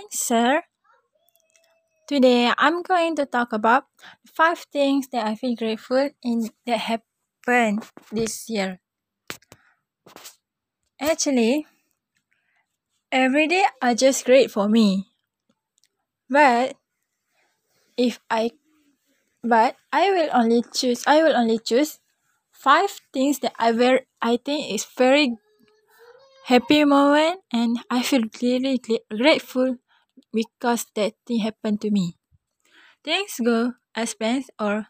morning, sir. Today I'm going to talk about five things that I feel grateful in that happened this year. Actually, every day are just great for me. But if I but I will only choose I will only choose five things that I very I think is very happy moment and I feel really grateful because that thing happened to me. Things go planned or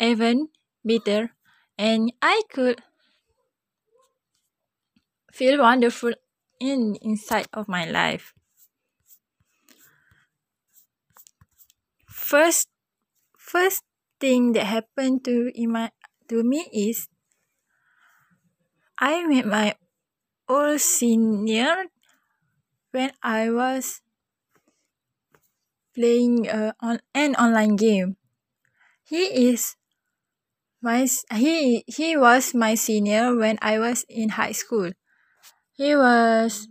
even better, and I could feel wonderful in inside of my life. First, first thing that happened to in my to me is I met my old senior when I was playing uh, on an online game. He is my he he was my senior when I was in high school. He was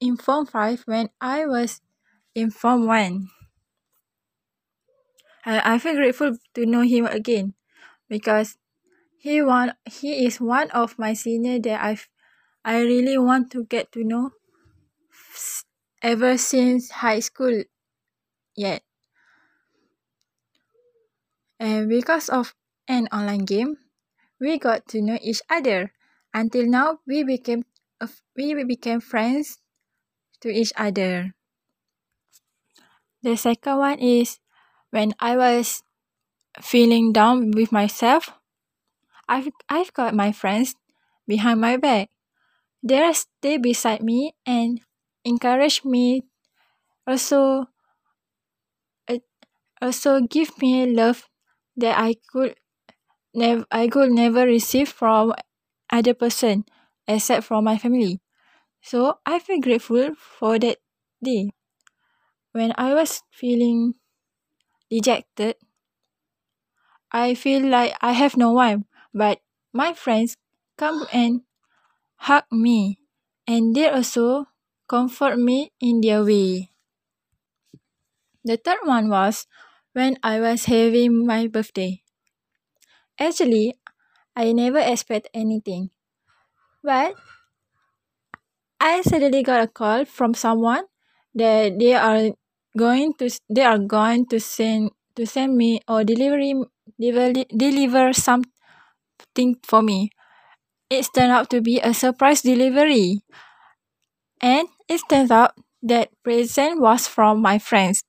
in form 5 when I was in form 1. I, I feel grateful to know him again because he one he is one of my senior that I I really want to get to know ever since high school yet. And because of an online game, we got to know each other. Until now, we became we became friends to each other. The second one is when I was feeling down with myself, I've I've got my friends behind my back. They are stay beside me and encourage me also uh, also give me love that I could never I could never receive from other person except from my family. So I feel grateful for that day. When I was feeling dejected, I feel like I have no one, but my friends come and hug me, and they also comfort me in their way. The third one was when I was having my birthday. Actually, I never expect anything. But I suddenly got a call from someone that they are going to they are going to send to send me or delivery deliver, deliver something for me. It turned out to be a surprise delivery. And it turns out that present was from my friends.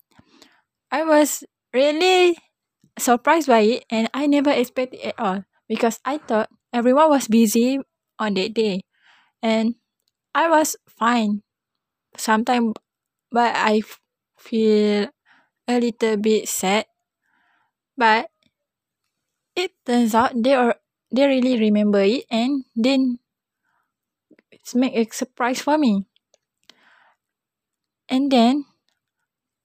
I was really surprised by it and I never expected it at all because I thought everyone was busy on that day and I was fine sometimes but I feel a little bit sad but it turns out they are they really remember it and then make a surprise for me and then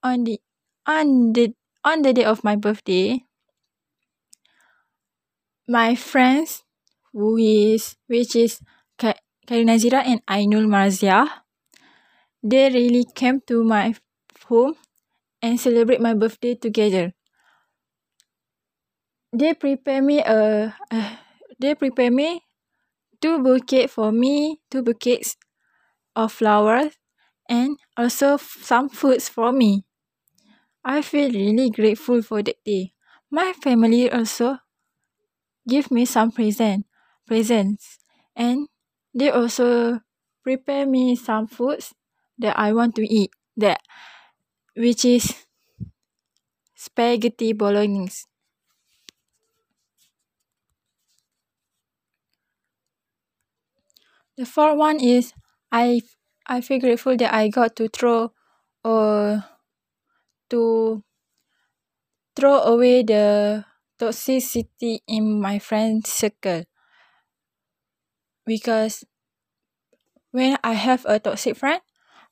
on the on the on the day of my birthday my friends who is which is Karina Zira and Ainul Marzia they really came to my home and celebrate my birthday together. They prepare me a, a they prepare me two bouquet for me two bouquets of flowers and also some foods for me I feel really grateful for that day. My family also give me some present presents and they also prepare me some foods that I want to eat that which is spaghetti bolognese. The fourth one is I I feel grateful that I got to throw or to throw away the toxicity in my friend circle because when I have a toxic friend,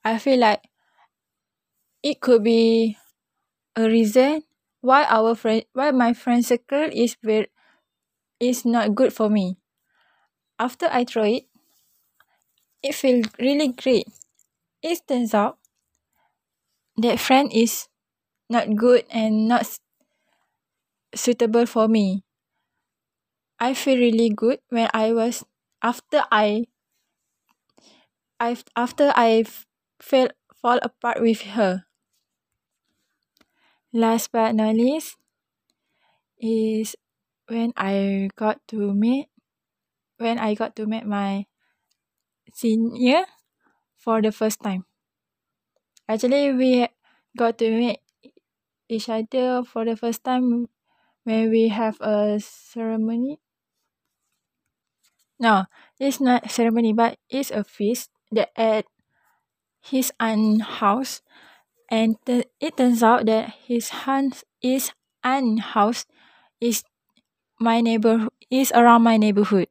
I feel like it could be a reason why our friend why my friend circle is very is not good for me. After I throw it, it feels really great. It turns out that friend is not good and not suitable for me. I feel really good when I was after I I've after I've fell fall apart with her. Last but not least is when I got to meet when I got to meet my senior for the first time. Actually, we got to meet each other for the first time when we have a ceremony. No, it's not ceremony, but it's a feast that at his aunt house, and th- it turns out that his aunt his aunt house is my neighbor is around my neighborhood.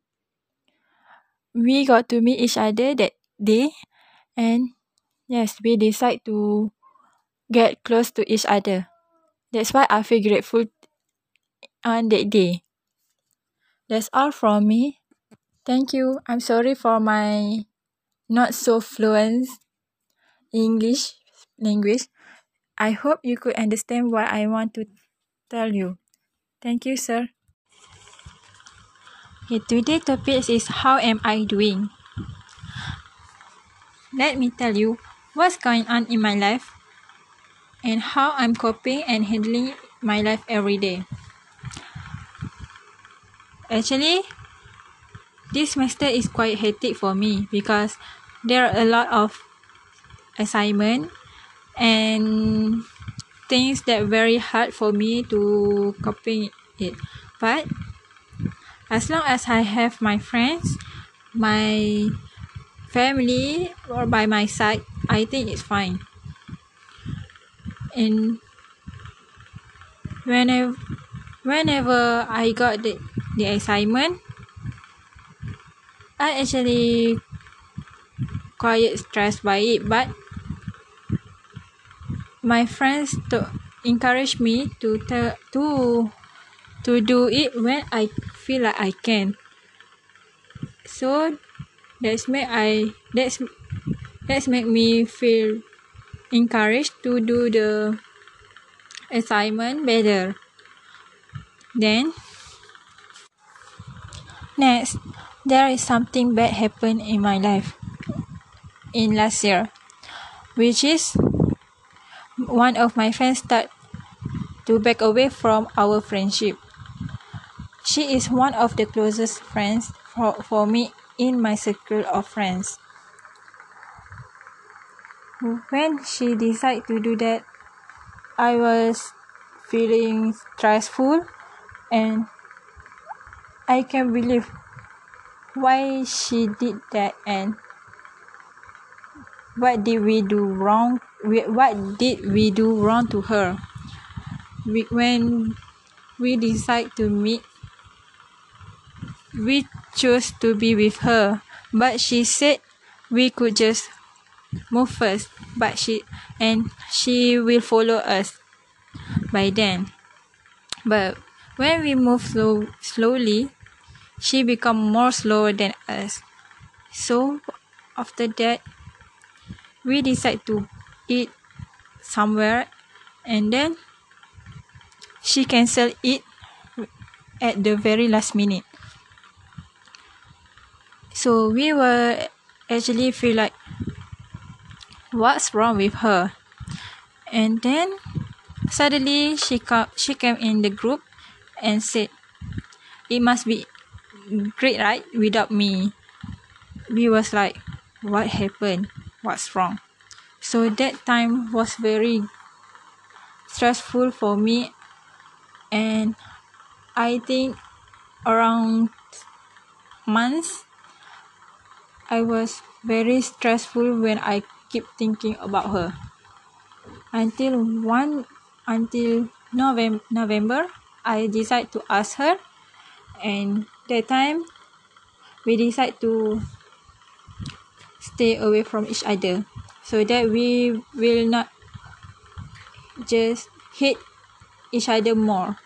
We got to meet each other that day, and yes, we decide to get close to each other. That's why I feel grateful on that day. That's all from me. Thank you. I'm sorry for my not so fluent English language. I hope you could understand what I want to tell you. Thank you, sir. Okay, today's topic is how am I doing? Let me tell you what's going on in my life and how I'm coping and handling my life every day. Actually, this semester is quite hectic for me because there are a lot of assignment and things that very hard for me to coping it. But as long as I have my friends, my family or by my side, I think it's fine. And whenever whenever I got the, the assignment, I actually quite stressed by it, but my friends to encourage me to tell to to do it when I feel like I can. So that's make I that's that's make me feel encouraged to do the assignment better. Then next there is something bad happened in my life in last year which is one of my friends start to back away from our friendship she is one of the closest friends for, for me in my circle of friends. When she decided to do that i was feeling stressful and i can't believe why she did that and what did we do wrong what did we do wrong to her? We, when we decide to meet we chose to be with her. But she said we could just move first. But she and she will follow us by then. But when we move slow, slowly she become more slower than us. So after that we decide to eat somewhere and then she cancel it at the very last minute so we were actually feel like what's wrong with her? And then suddenly she come she came in the group and said it must be great right? Without me. We was like what happened? What's wrong? So that time was very stressful for me and i think around months i was very stressful when i keep thinking about her. Until one until november november i decide to ask her and that time we decide to stay away from each other so that we will not just hate each other more.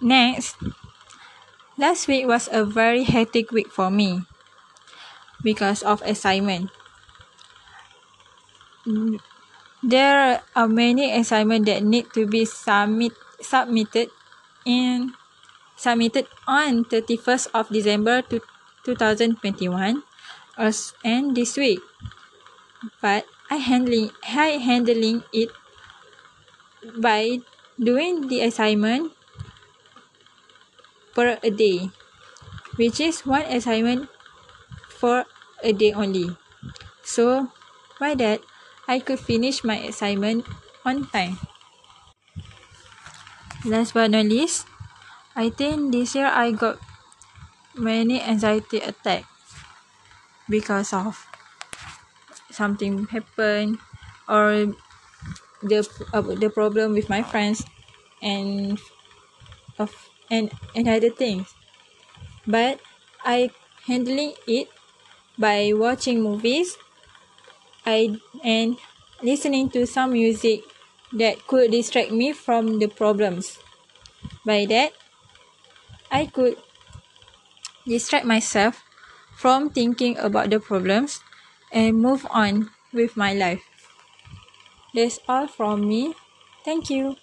Next last week was a very hectic week for me because of assignment. There are many assignment that need to be submit submitted in submitted on thirty first of december twenty one as and this week. But I handling I handling it by doing the assignment per a day which is one assignment for a day only. So by that I could finish my assignment on time. Last but not least I think this year I got many anxiety attack because of something happened or the uh, the problem with my friends and of and and other things. But I handling it by watching movies I and listening to some music that could distract me from the problems. By that I could distract myself from thinking about the problems and move on with my life. That's all from me. Thank you